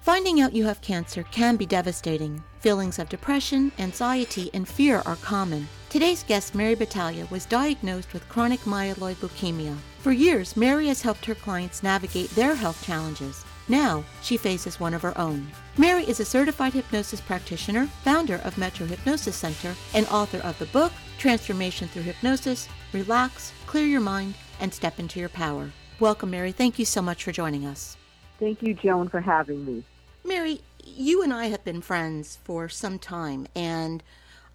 Finding out you have cancer can be devastating. Feelings of depression, anxiety, and fear are common. Today's guest, Mary Battaglia, was diagnosed with chronic myeloid leukemia. For years, Mary has helped her clients navigate their health challenges. Now, she faces one of her own. Mary is a certified hypnosis practitioner, founder of Metro Hypnosis Center, and author of the book Transformation Through Hypnosis Relax, Clear Your Mind, and Step into Your Power. Welcome, Mary. Thank you so much for joining us. Thank you, Joan, for having me. Mary, you and I have been friends for some time, and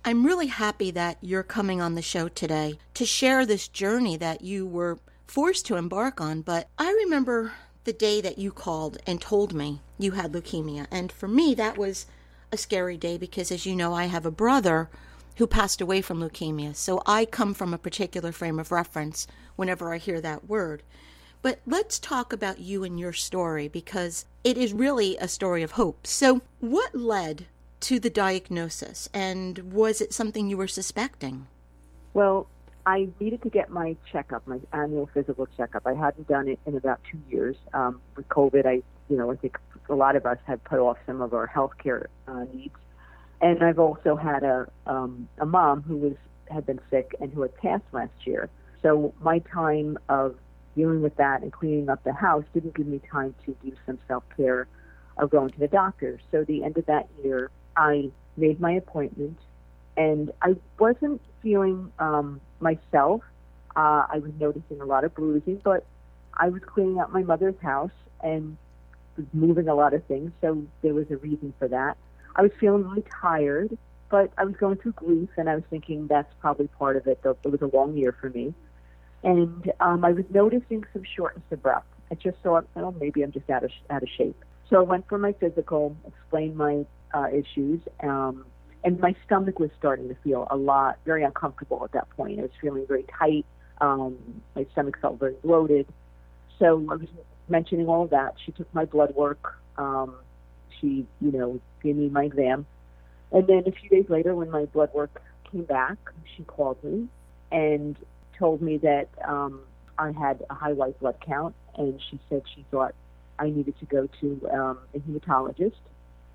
I'm really happy that you're coming on the show today to share this journey that you were forced to embark on. But I remember the day that you called and told me you had leukemia. And for me, that was a scary day because, as you know, I have a brother who passed away from leukemia. So I come from a particular frame of reference whenever I hear that word. But let's talk about you and your story because it is really a story of hope. So, what led to the diagnosis, and was it something you were suspecting? Well, I needed to get my checkup, my annual physical checkup. I hadn't done it in about two years. Um, with COVID, I, you know, I think a lot of us have put off some of our healthcare uh, needs, and I've also had a um, a mom who was had been sick and who had passed last year. So my time of dealing with that and cleaning up the house didn't give me time to do some self care or going to the doctor. So the end of that year, I made my appointment, and I wasn't feeling um, myself. Uh, I was noticing a lot of bruising, but I was cleaning up my mother's house and moving a lot of things, so there was a reason for that. I was feeling really tired, but I was going through grief, and I was thinking that's probably part of it. Though it was a long year for me and um, I was noticing some shortness of breath. I just thought, well, maybe I'm just out of out of shape. So I went for my physical, explained my uh, issues, um, and my stomach was starting to feel a lot very uncomfortable at that point. I was feeling very tight. Um, my stomach felt very bloated. So I was mentioning all of that. She took my blood work. Um, she, you know, gave me my exam. And then a few days later, when my blood work came back, she called me and told me that um, I had a high white blood count, and she said she thought I needed to go to um, a hematologist.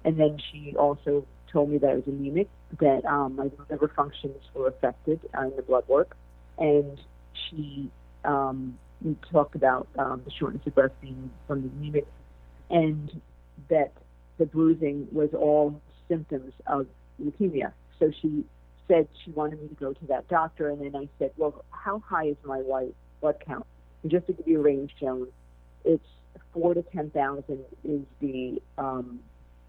And then she also told me that I was anemic, that um, my liver functions were affected in the blood work, and she um, talked about um, the shortness of breath being from the anemic, and that the bruising was all symptoms of leukemia. So she said she wanted me to go to that doctor, and then I said, well, how high is my white blood count? And just to give you a range, Joan, it's four to ten thousand is the um,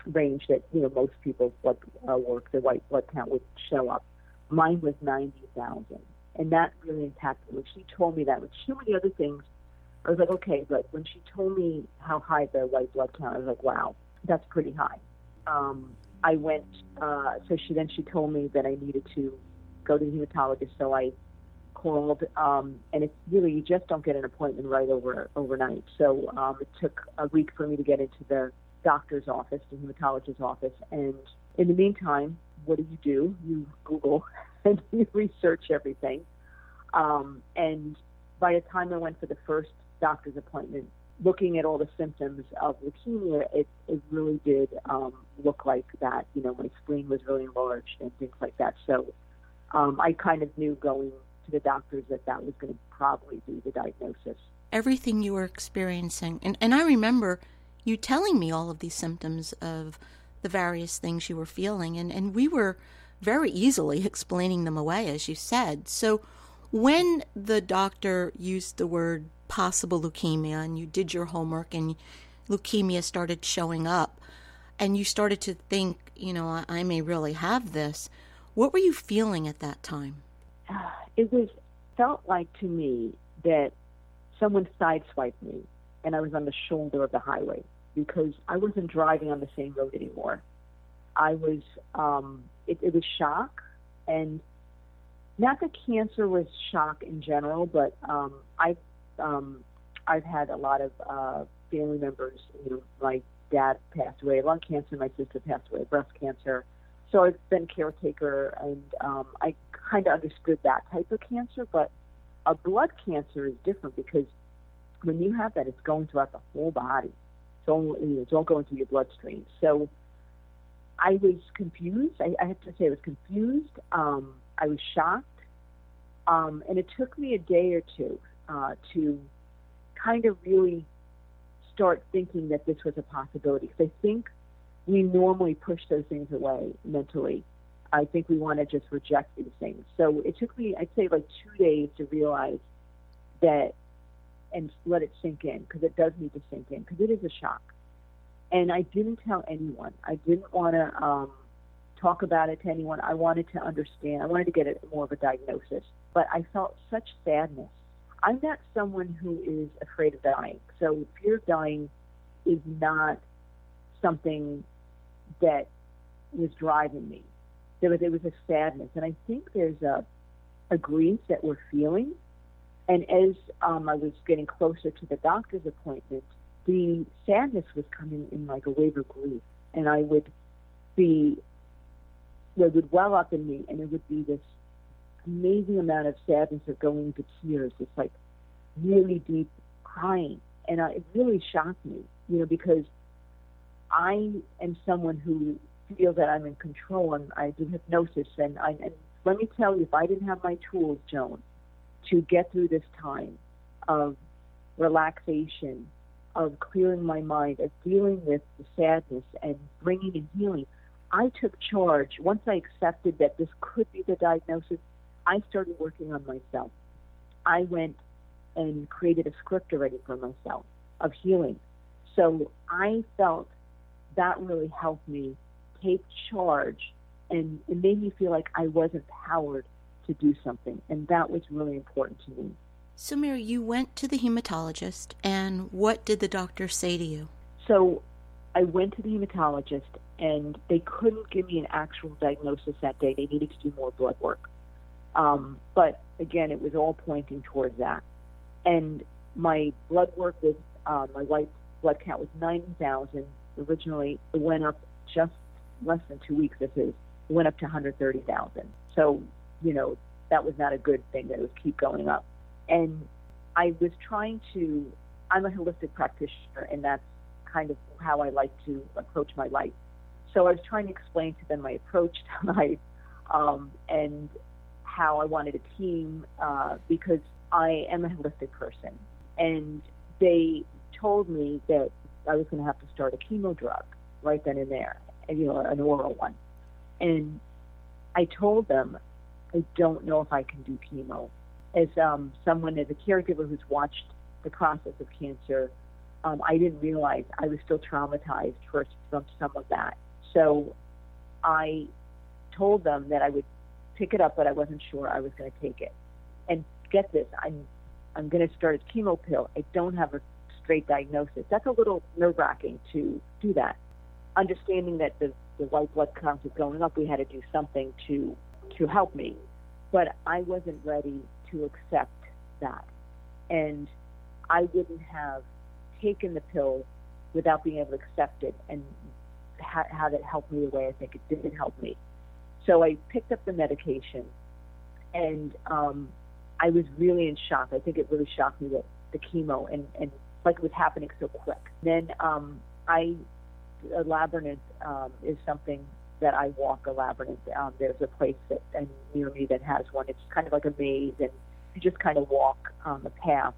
range that you know most people's blood uh, work, the white blood count would show up. Mine was ninety thousand, and that really impacted me. When she told me that, with so many other things, I was like, okay, but when she told me how high the white blood count, I was like, wow, that's pretty high. Um, I went. Uh, so she then she told me that I needed to go to the hematologist. So I called, um, and it's really you just don't get an appointment right over overnight. So um, it took a week for me to get into the doctor's office, the hematologist's office, and in the meantime, what do you do? You Google and you research everything. Um, and by the time I went for the first doctor's appointment, looking at all the symptoms of leukemia, it, it really did um, look like that. You know, my spleen was really enlarged and things like that. So um, I kind of knew going to the doctors that that was going to probably be the diagnosis. Everything you were experiencing, and, and I remember you telling me all of these symptoms of the various things you were feeling, and, and we were very easily explaining them away, as you said. So when the doctor used the word possible leukemia and you did your homework and leukemia started showing up and you started to think, you know, I, I may really have this, what were you feeling at that time? It was felt like to me that someone sideswiped me and I was on the shoulder of the highway because I wasn't driving on the same road anymore. I was, um, it, it was shock and not that cancer was shock in general, but um, I've um, I've had a lot of uh, family members. You know, my dad passed away, lung cancer. My sister passed away, breast cancer. So I've been caretaker, and um, I kind of understood that type of cancer. But a blood cancer is different because when you have that, it's going throughout the whole body. So you know, all going through your bloodstream. So I was confused. I, I have to say I was confused. Um, I was shocked. Um, and it took me a day or two uh, to kind of really start thinking that this was a possibility. Because I think we normally push those things away mentally. I think we want to just reject these things. So it took me, I'd say, like two days to realize that and let it sink in because it does need to sink in because it is a shock. And I didn't tell anyone. I didn't want to um, talk about it to anyone. I wanted to understand. I wanted to get it more of a diagnosis. But I felt such sadness. I'm not someone who is afraid of dying. So fear of dying is not something that was driving me. There was, there was a sadness. And I think there's a, a grief that we're feeling. And as um, I was getting closer to the doctor's appointment, the sadness was coming in like a wave of grief. And I would be it would well up in me, and it would be this amazing amount of sadness of going to tears. It's like really deep crying, and I, it really shocked me, you know, because I am someone who feels that I'm in control, and I do hypnosis, and I. And let me tell you, if I didn't have my tools, Joan, to get through this time of relaxation, of clearing my mind, of dealing with the sadness and bringing in healing, I took charge. Once I accepted that this could be the diagnosis, I started working on myself. I went and created a script already for myself of healing. So I felt that really helped me take charge and it made me feel like I was empowered to do something. And that was really important to me. So, Mary, you went to the hematologist, and what did the doctor say to you? So, I went to the hematologist, and they couldn't give me an actual diagnosis that day. They needed to do more blood work. Um, but again, it was all pointing towards that. And my blood work was, uh, my white blood count was 90,000. Originally, it went up just less than two weeks. This is, it went up to 130,000. So, you know, that was not a good thing that it would keep going up. And I was trying to, I'm a holistic practitioner, and that's kind of how I like to approach my life. So I was trying to explain to them my approach to life um, and how I wanted a team uh, because I am a holistic person. And they told me that I was going to have to start a chemo drug right then and there, you know, an oral one. And I told them, I don't know if I can do chemo. As um, someone, as a caregiver who's watched the process of cancer, um, I didn't realize I was still traumatized from some of that. So I told them that I would pick it up, but I wasn't sure I was going to take it. And get this, I'm I'm going to start a chemo pill. I don't have a straight diagnosis. That's a little nerve wracking to do that. Understanding that the, the white blood count is going up, we had to do something to to help me. But I wasn't ready to accept that. And I wouldn't have taken the pill without being able to accept it and ha- have it help me the way I think it didn't help me. So I picked up the medication, and um, I was really in shock. I think it really shocked me that the chemo and and like it was happening so quick. Then um, I a labyrinth um, is something that I walk a labyrinth. Um, there's a place that and near me that has one. It's kind of like a maze, and you just kind of walk on the path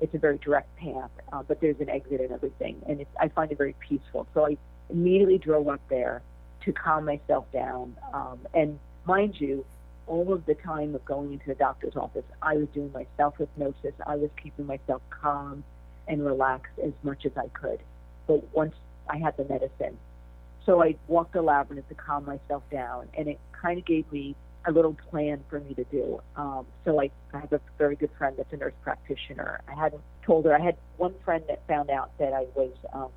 it's a very direct path, uh, but there's an exit and everything, and it's, I find it very peaceful. So I immediately drove up there to calm myself down. Um, and mind you, all of the time of going into the doctor's office, I was doing my self hypnosis. I was keeping myself calm and relaxed as much as I could. But once I had the medicine, so I walked the labyrinth to calm myself down, and it kind of gave me a little plan for me to do. Um, so I, I have a very good friend that's a nurse practitioner. I hadn't told her. I had one friend that found out that I was um,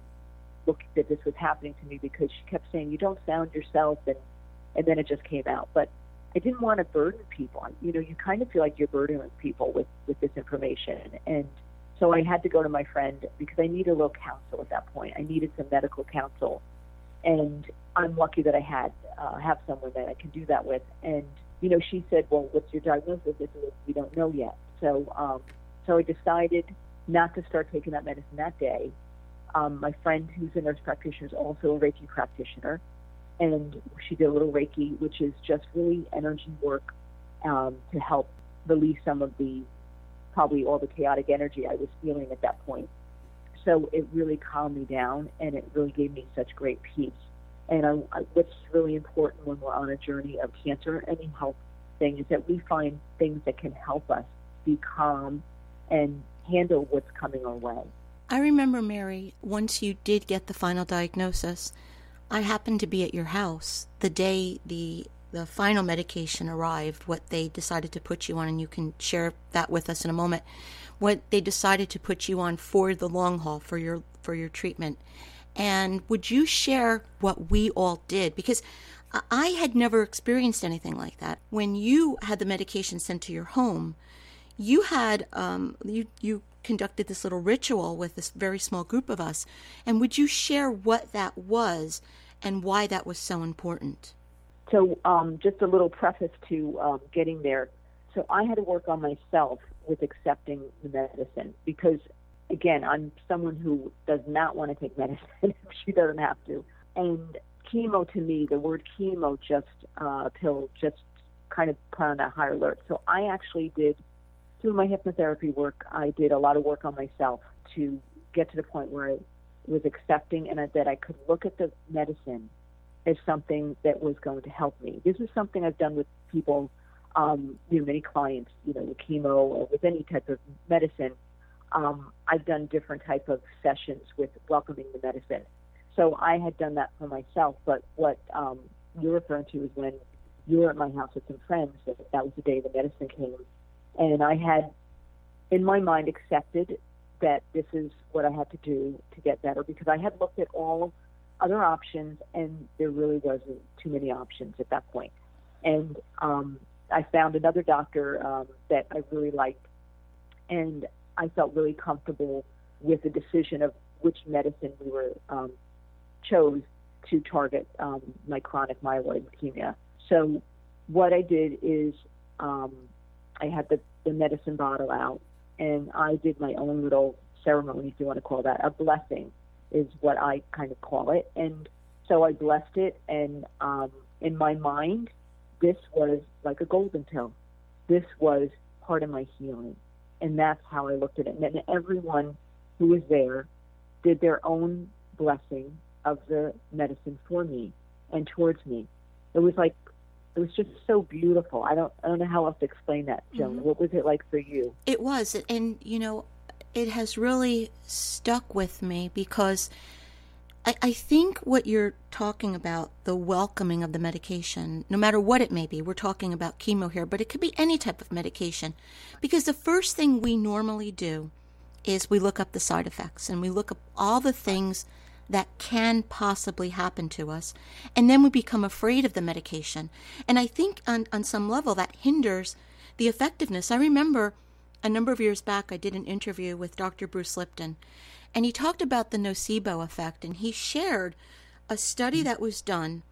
look that this was happening to me because she kept saying you don't sound yourself, and and then it just came out. But I didn't want to burden people. You know, you kind of feel like you're burdening people with with this information, and so I had to go to my friend because I needed a little counsel at that point. I needed some medical counsel, and I'm lucky that I had uh, have someone that I can do that with. And you know, she said, "Well, what's your diagnosis?" I said, "We don't know yet." So, um, so I decided not to start taking that medicine that day. Um, my friend, who's a nurse practitioner, is also a Reiki practitioner, and she did a little Reiki, which is just really energy work um, to help release some of the probably all the chaotic energy I was feeling at that point. So it really calmed me down, and it really gave me such great peace. And I, I, what's really important when we're on a journey of cancer, any health thing, is that we find things that can help us be calm and handle what's coming our way. I remember, Mary, once you did get the final diagnosis, I happened to be at your house the day the the final medication arrived, what they decided to put you on, and you can share that with us in a moment. What they decided to put you on for the long haul for your for your treatment. And would you share what we all did? Because I had never experienced anything like that. When you had the medication sent to your home, you had um, you you conducted this little ritual with this very small group of us. And would you share what that was and why that was so important? So, um, just a little preface to um, getting there. So, I had to work on myself with accepting the medicine because, again, I'm someone who does not want to take medicine if she doesn't have to. And chemo to me, the word chemo just uh, pill just kind of put on a higher alert. So, I actually did through my hypnotherapy work, I did a lot of work on myself to get to the point where I was accepting and that I could look at the medicine as something that was going to help me. This is something I've done with people, um, you know, many clients, you know, with chemo or with any type of medicine. Um, I've done different type of sessions with welcoming the medicine. So I had done that for myself. But what um, you're referring to is when you were at my house with some friends. That, that was the day the medicine came and I had, in my mind, accepted that this is what I had to do to get better because I had looked at all other options and there really wasn't too many options at that point. And um, I found another doctor um, that I really liked, and I felt really comfortable with the decision of which medicine we were um, chose to target um, my chronic myeloid leukemia. So what I did is um, I had the, the medicine bottle out and I did my own little ceremony, if you want to call that, a blessing is what I kind of call it. And so I blessed it, and um, in my mind, this was like a golden pill. This was part of my healing. And that's how I looked at it. And everyone who was there did their own blessing of the medicine for me and towards me. It was like it was just so beautiful. I don't I don't know how else to explain that, Joan. Mm-hmm. What was it like for you? It was, and you know, it has really stuck with me because I, I think what you're talking about, the welcoming of the medication, no matter what it may be, we're talking about chemo here, but it could be any type of medication, because the first thing we normally do is we look up the side effects and we look up all the things that can possibly happen to us. And then we become afraid of the medication. And I think on, on some level that hinders the effectiveness. I remember a number of years back, I did an interview with Dr. Bruce Lipton, and he talked about the nocebo effect, and he shared a study that was done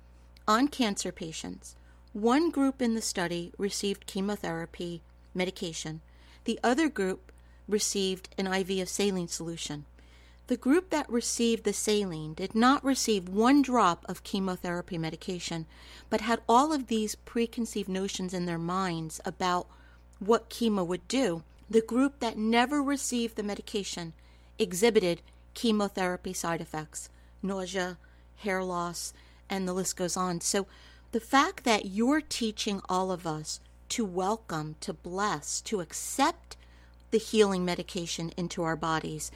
on cancer patients. One group in the study received chemotherapy medication, the other group received an IV of saline solution. The group that received the saline did not receive one drop of chemotherapy medication, but had all of these preconceived notions in their minds about what chemo would do. The group that never received the medication exhibited chemotherapy side effects nausea, hair loss, and the list goes on. So the fact that you're teaching all of us to welcome, to bless, to accept the healing medication into our bodies,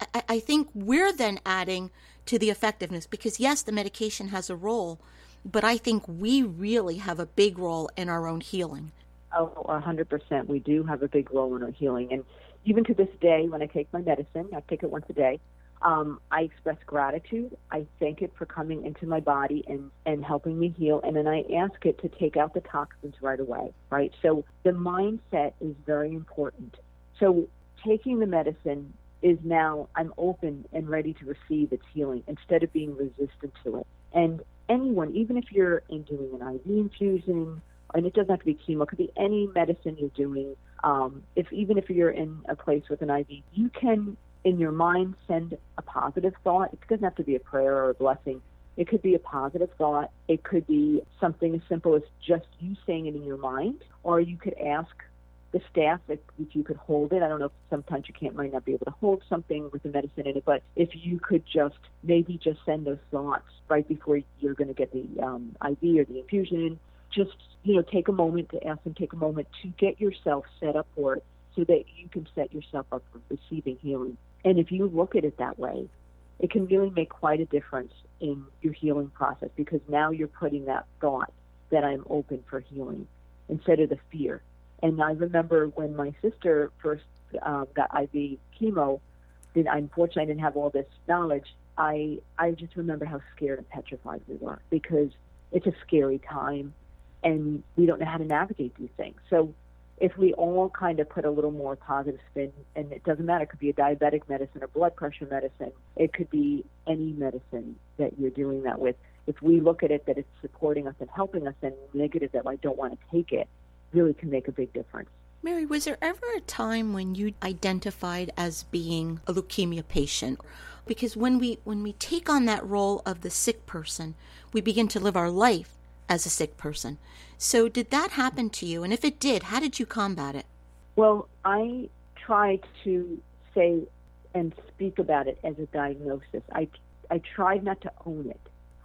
I, I think we're then adding to the effectiveness because, yes, the medication has a role, but I think we really have a big role in our own healing. Oh, 100%. We do have a big role in our healing. And even to this day, when I take my medicine, I take it once a day, um, I express gratitude. I thank it for coming into my body and, and helping me heal. And then I ask it to take out the toxins right away, right? So the mindset is very important. So taking the medicine is now I'm open and ready to receive its healing instead of being resistant to it. And anyone, even if you're in doing an IV infusion, and it doesn't have to be chemo, it could be any medicine you're doing. Um, if even if you're in a place with an IV, you can in your mind send a positive thought. It doesn't have to be a prayer or a blessing. It could be a positive thought. It could be something as simple as just you saying it in your mind, or you could ask the staff if, if you could hold it. I don't know if sometimes you can't might not be able to hold something with the medicine in it, but if you could just maybe just send those thoughts right before you're going to get the um, IV or the infusion just you know take a moment to ask them, take a moment to get yourself set up for it so that you can set yourself up for receiving healing. And if you look at it that way, it can really make quite a difference in your healing process because now you're putting that thought that I'm open for healing instead of the fear. And I remember when my sister first um, got IV chemo, then unfortunately I didn't have all this knowledge. I I just remember how scared and petrified we were because it's a scary time, and we don't know how to navigate these things. So if we all kind of put a little more positive spin, and it doesn't matter, it could be a diabetic medicine or blood pressure medicine, it could be any medicine that you're doing that with. If we look at it that it's supporting us and helping us, and negative that I don't want to take it, really can make a big difference. Mary, was there ever a time when you identified as being a leukemia patient? Because when we when we take on that role of the sick person, we begin to live our life as a sick person. So did that happen to you? And if it did, how did you combat it? Well, I tried to say and speak about it as a diagnosis. I I tried not to own it.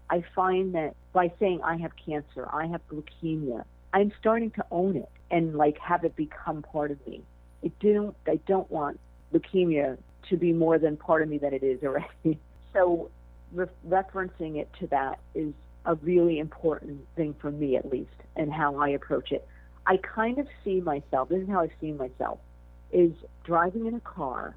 I find that by saying I have cancer, I have leukemia, I'm starting to own it and like have it become part of me. It don't I don't want leukemia to be more than part of me that it is already. so re- referencing it to that is a really important thing for me at least and how I approach it. I kind of see myself, this is how I've seen myself, is driving in a car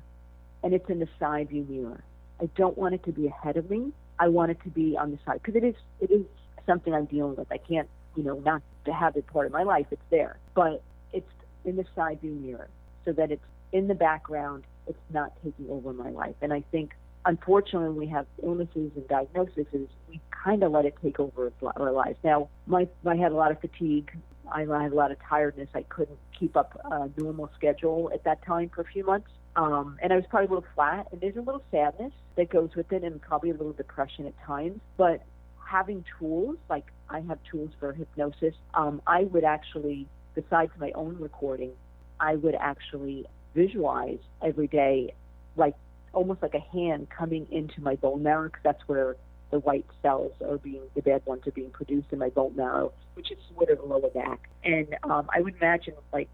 and it's in the side view mirror. I don't want it to be ahead of me. I want it to be on the side because it is it is something I'm dealing with. I can't you know, not to have it part of my life. It's there, but it's in the side view mirror so that it's in the background. It's not taking over my life. And I think, unfortunately, when we have illnesses and diagnoses, we kind of let it take over our lives. Now, my, I had a lot of fatigue. I had a lot of tiredness. I couldn't keep up a normal schedule at that time for a few months. Um, and I was probably a little flat, and there's a little sadness that goes with it, and probably a little depression at times. But having tools, like I have tools for hypnosis, um, I would actually, besides my own recording, I would actually visualize every day, like almost like a hand coming into my bone marrow, because that's where the white cells are being, the bad ones are being produced in my bone marrow, which is sort of lower back. And um, I would imagine like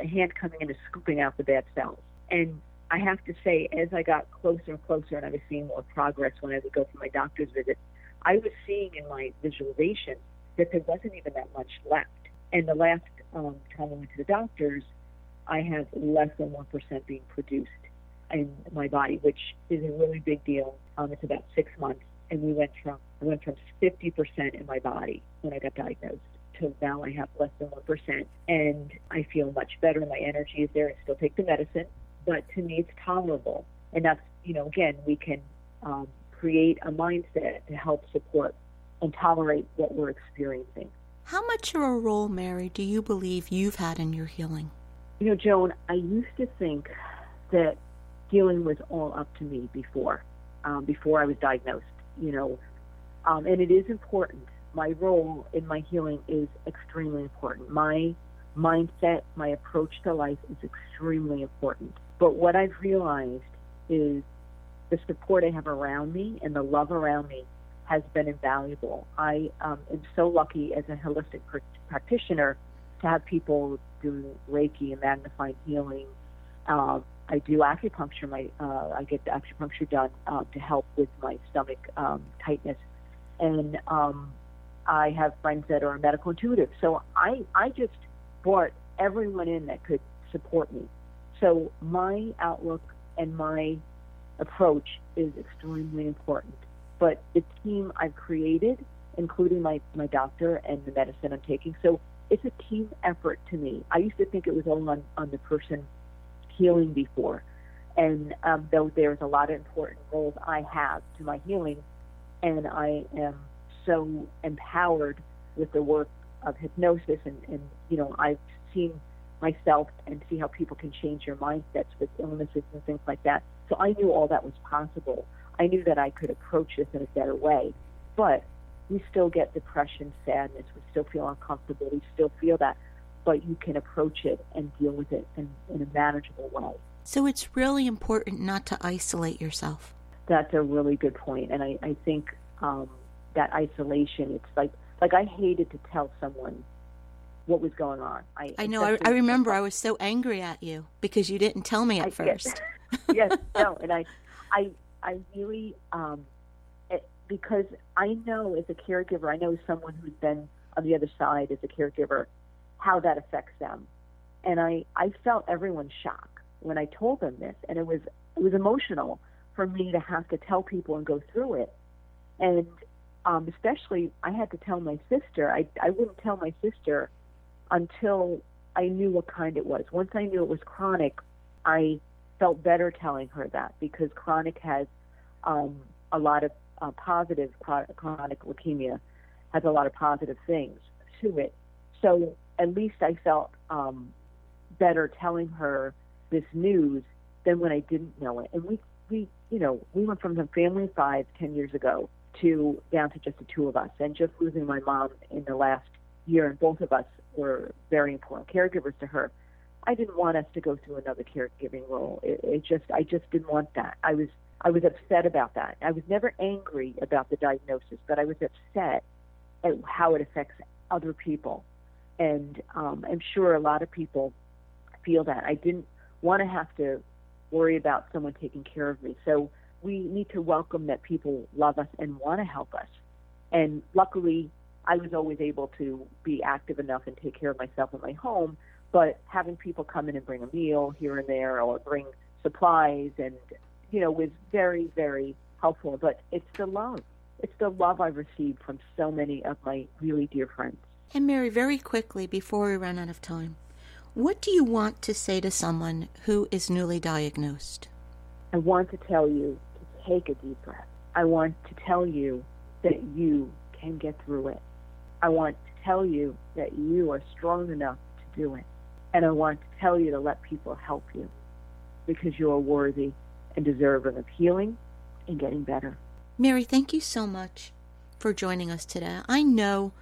a hand coming in and scooping out the bad cells. And I have to say, as I got closer and closer and I was seeing more progress when I would go for my doctor's visit, I was seeing in my visualization that there wasn't even that much left. And the last um, time I went to the doctors, I have less than 1% being produced in my body, which is a really big deal. Um, it's about six months. And we went from, I went from 50% in my body when I got diagnosed to now I have less than 1%. And I feel much better. My energy is there. I still take the medicine, but to me, it's tolerable. And that's, you know, again, we can um, create a mindset to help support and tolerate what we're experiencing. How much of a role, Mary, do you believe you've had in your healing? You know, Joan, I used to think that healing was all up to me before, um, before I was diagnosed. You know, um, and it is important. My role in my healing is extremely important. My mindset, my approach to life is extremely important. But what I've realized is the support I have around me and the love around me has been invaluable. I um, am so lucky as a holistic pr- practitioner to have people doing Reiki and magnifying healing. Um, I do acupuncture. My uh, I get the acupuncture done uh, to help with my stomach um, tightness, and um, I have friends that are medical intuitive. So I I just brought everyone in that could support me. So my outlook and my approach is extremely important. But the team I've created, including my, my doctor and the medicine I'm taking, so it's a team effort to me. I used to think it was all on, on the person healing before. And um, though there's a lot of important roles I have to my healing, and I am so empowered with the work of hypnosis, and, and you know, I've seen myself and see how people can change their mindsets with illnesses and things like that. So I knew all that was possible. I knew that I could approach this in a better way. But we still get depression, sadness, we still feel uncomfortable, we still feel that. But you can approach it and deal with it in, in a manageable way. So it's really important not to isolate yourself. That's a really good point. And I, I think um, that isolation, it's like, like I hated to tell someone what was going on. I, I know. I, I, remember I was so angry at you because you didn't tell me at I, first. Yes, no, and I, I, I really, um, it, because I know as a caregiver, I know someone who's been on the other side as a caregiver, how that affects them, and I, I felt everyone's shock when I told them this, and it was, it was emotional for me to have to tell people and go through it, and um, especially I had to tell my sister. I, I wouldn't tell my sister until I knew what kind it was. Once I knew it was chronic, I felt better telling her that because chronic has um, a lot of uh, positive chronic leukemia has a lot of positive things to it. So at least I felt um, better telling her this news than when I didn't know it. And we, we, you know, we went from a family of five ten years ago to down to just the two of us, and just losing my mom in the last year, and both of us were very important caregivers to her. I didn't want us to go through another caregiving role. It, it just, I just didn't want that. I was, I was upset about that. I was never angry about the diagnosis, but I was upset at how it affects other people. And um, I'm sure a lot of people feel that. I didn't want to have to worry about someone taking care of me. So we need to welcome that people love us and want to help us. And luckily, I was always able to be active enough and take care of myself in my home. But having people come in and bring a meal here and there or bring supplies and, you know, was very, very helpful. But it's the love. It's the love I've received from so many of my really dear friends. And Mary, very quickly before we run out of time, what do you want to say to someone who is newly diagnosed? I want to tell you to take a deep breath. I want to tell you that you can get through it. I want to tell you that you are strong enough to do it. And I want to tell you to let people help you because you are worthy and deserving of healing and getting better. Mary, thank you so much for joining us today. I know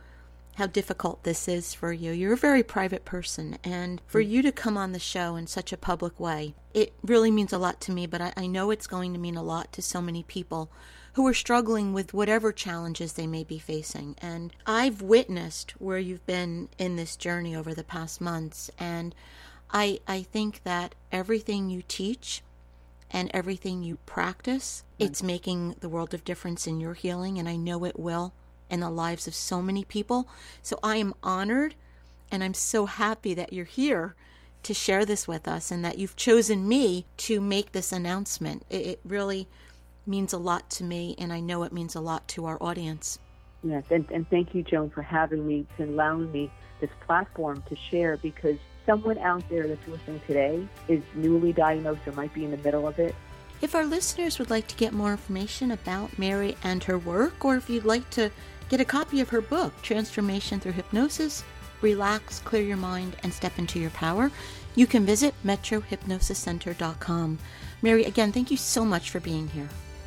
how difficult this is for you. You're a very private person, and for you to come on the show in such a public way, it really means a lot to me, but I, I know it's going to mean a lot to so many people who are struggling with whatever challenges they may be facing. And I've witnessed where you've been in this journey over the past months, and I I think that everything you teach and everything you practice, mm. it's making the world of difference in your healing, and I know it will in the lives of so many people. So I am honored and I'm so happy that you're here to share this with us and that you've chosen me to make this announcement. It, it really means a lot to me, and I know it means a lot to our audience. Yes, and, and thank you, Joan, for having me and allowing me this platform to share because someone out there that's listening today is newly diagnosed or might be in the middle of it. If our listeners would like to get more information about Mary and her work, or if you'd like to get a copy of her book, Transformation Through Hypnosis, Relax, Clear Your Mind, and Step into Your Power, you can visit metrohypnosiscenter.com. Mary, again, thank you so much for being here.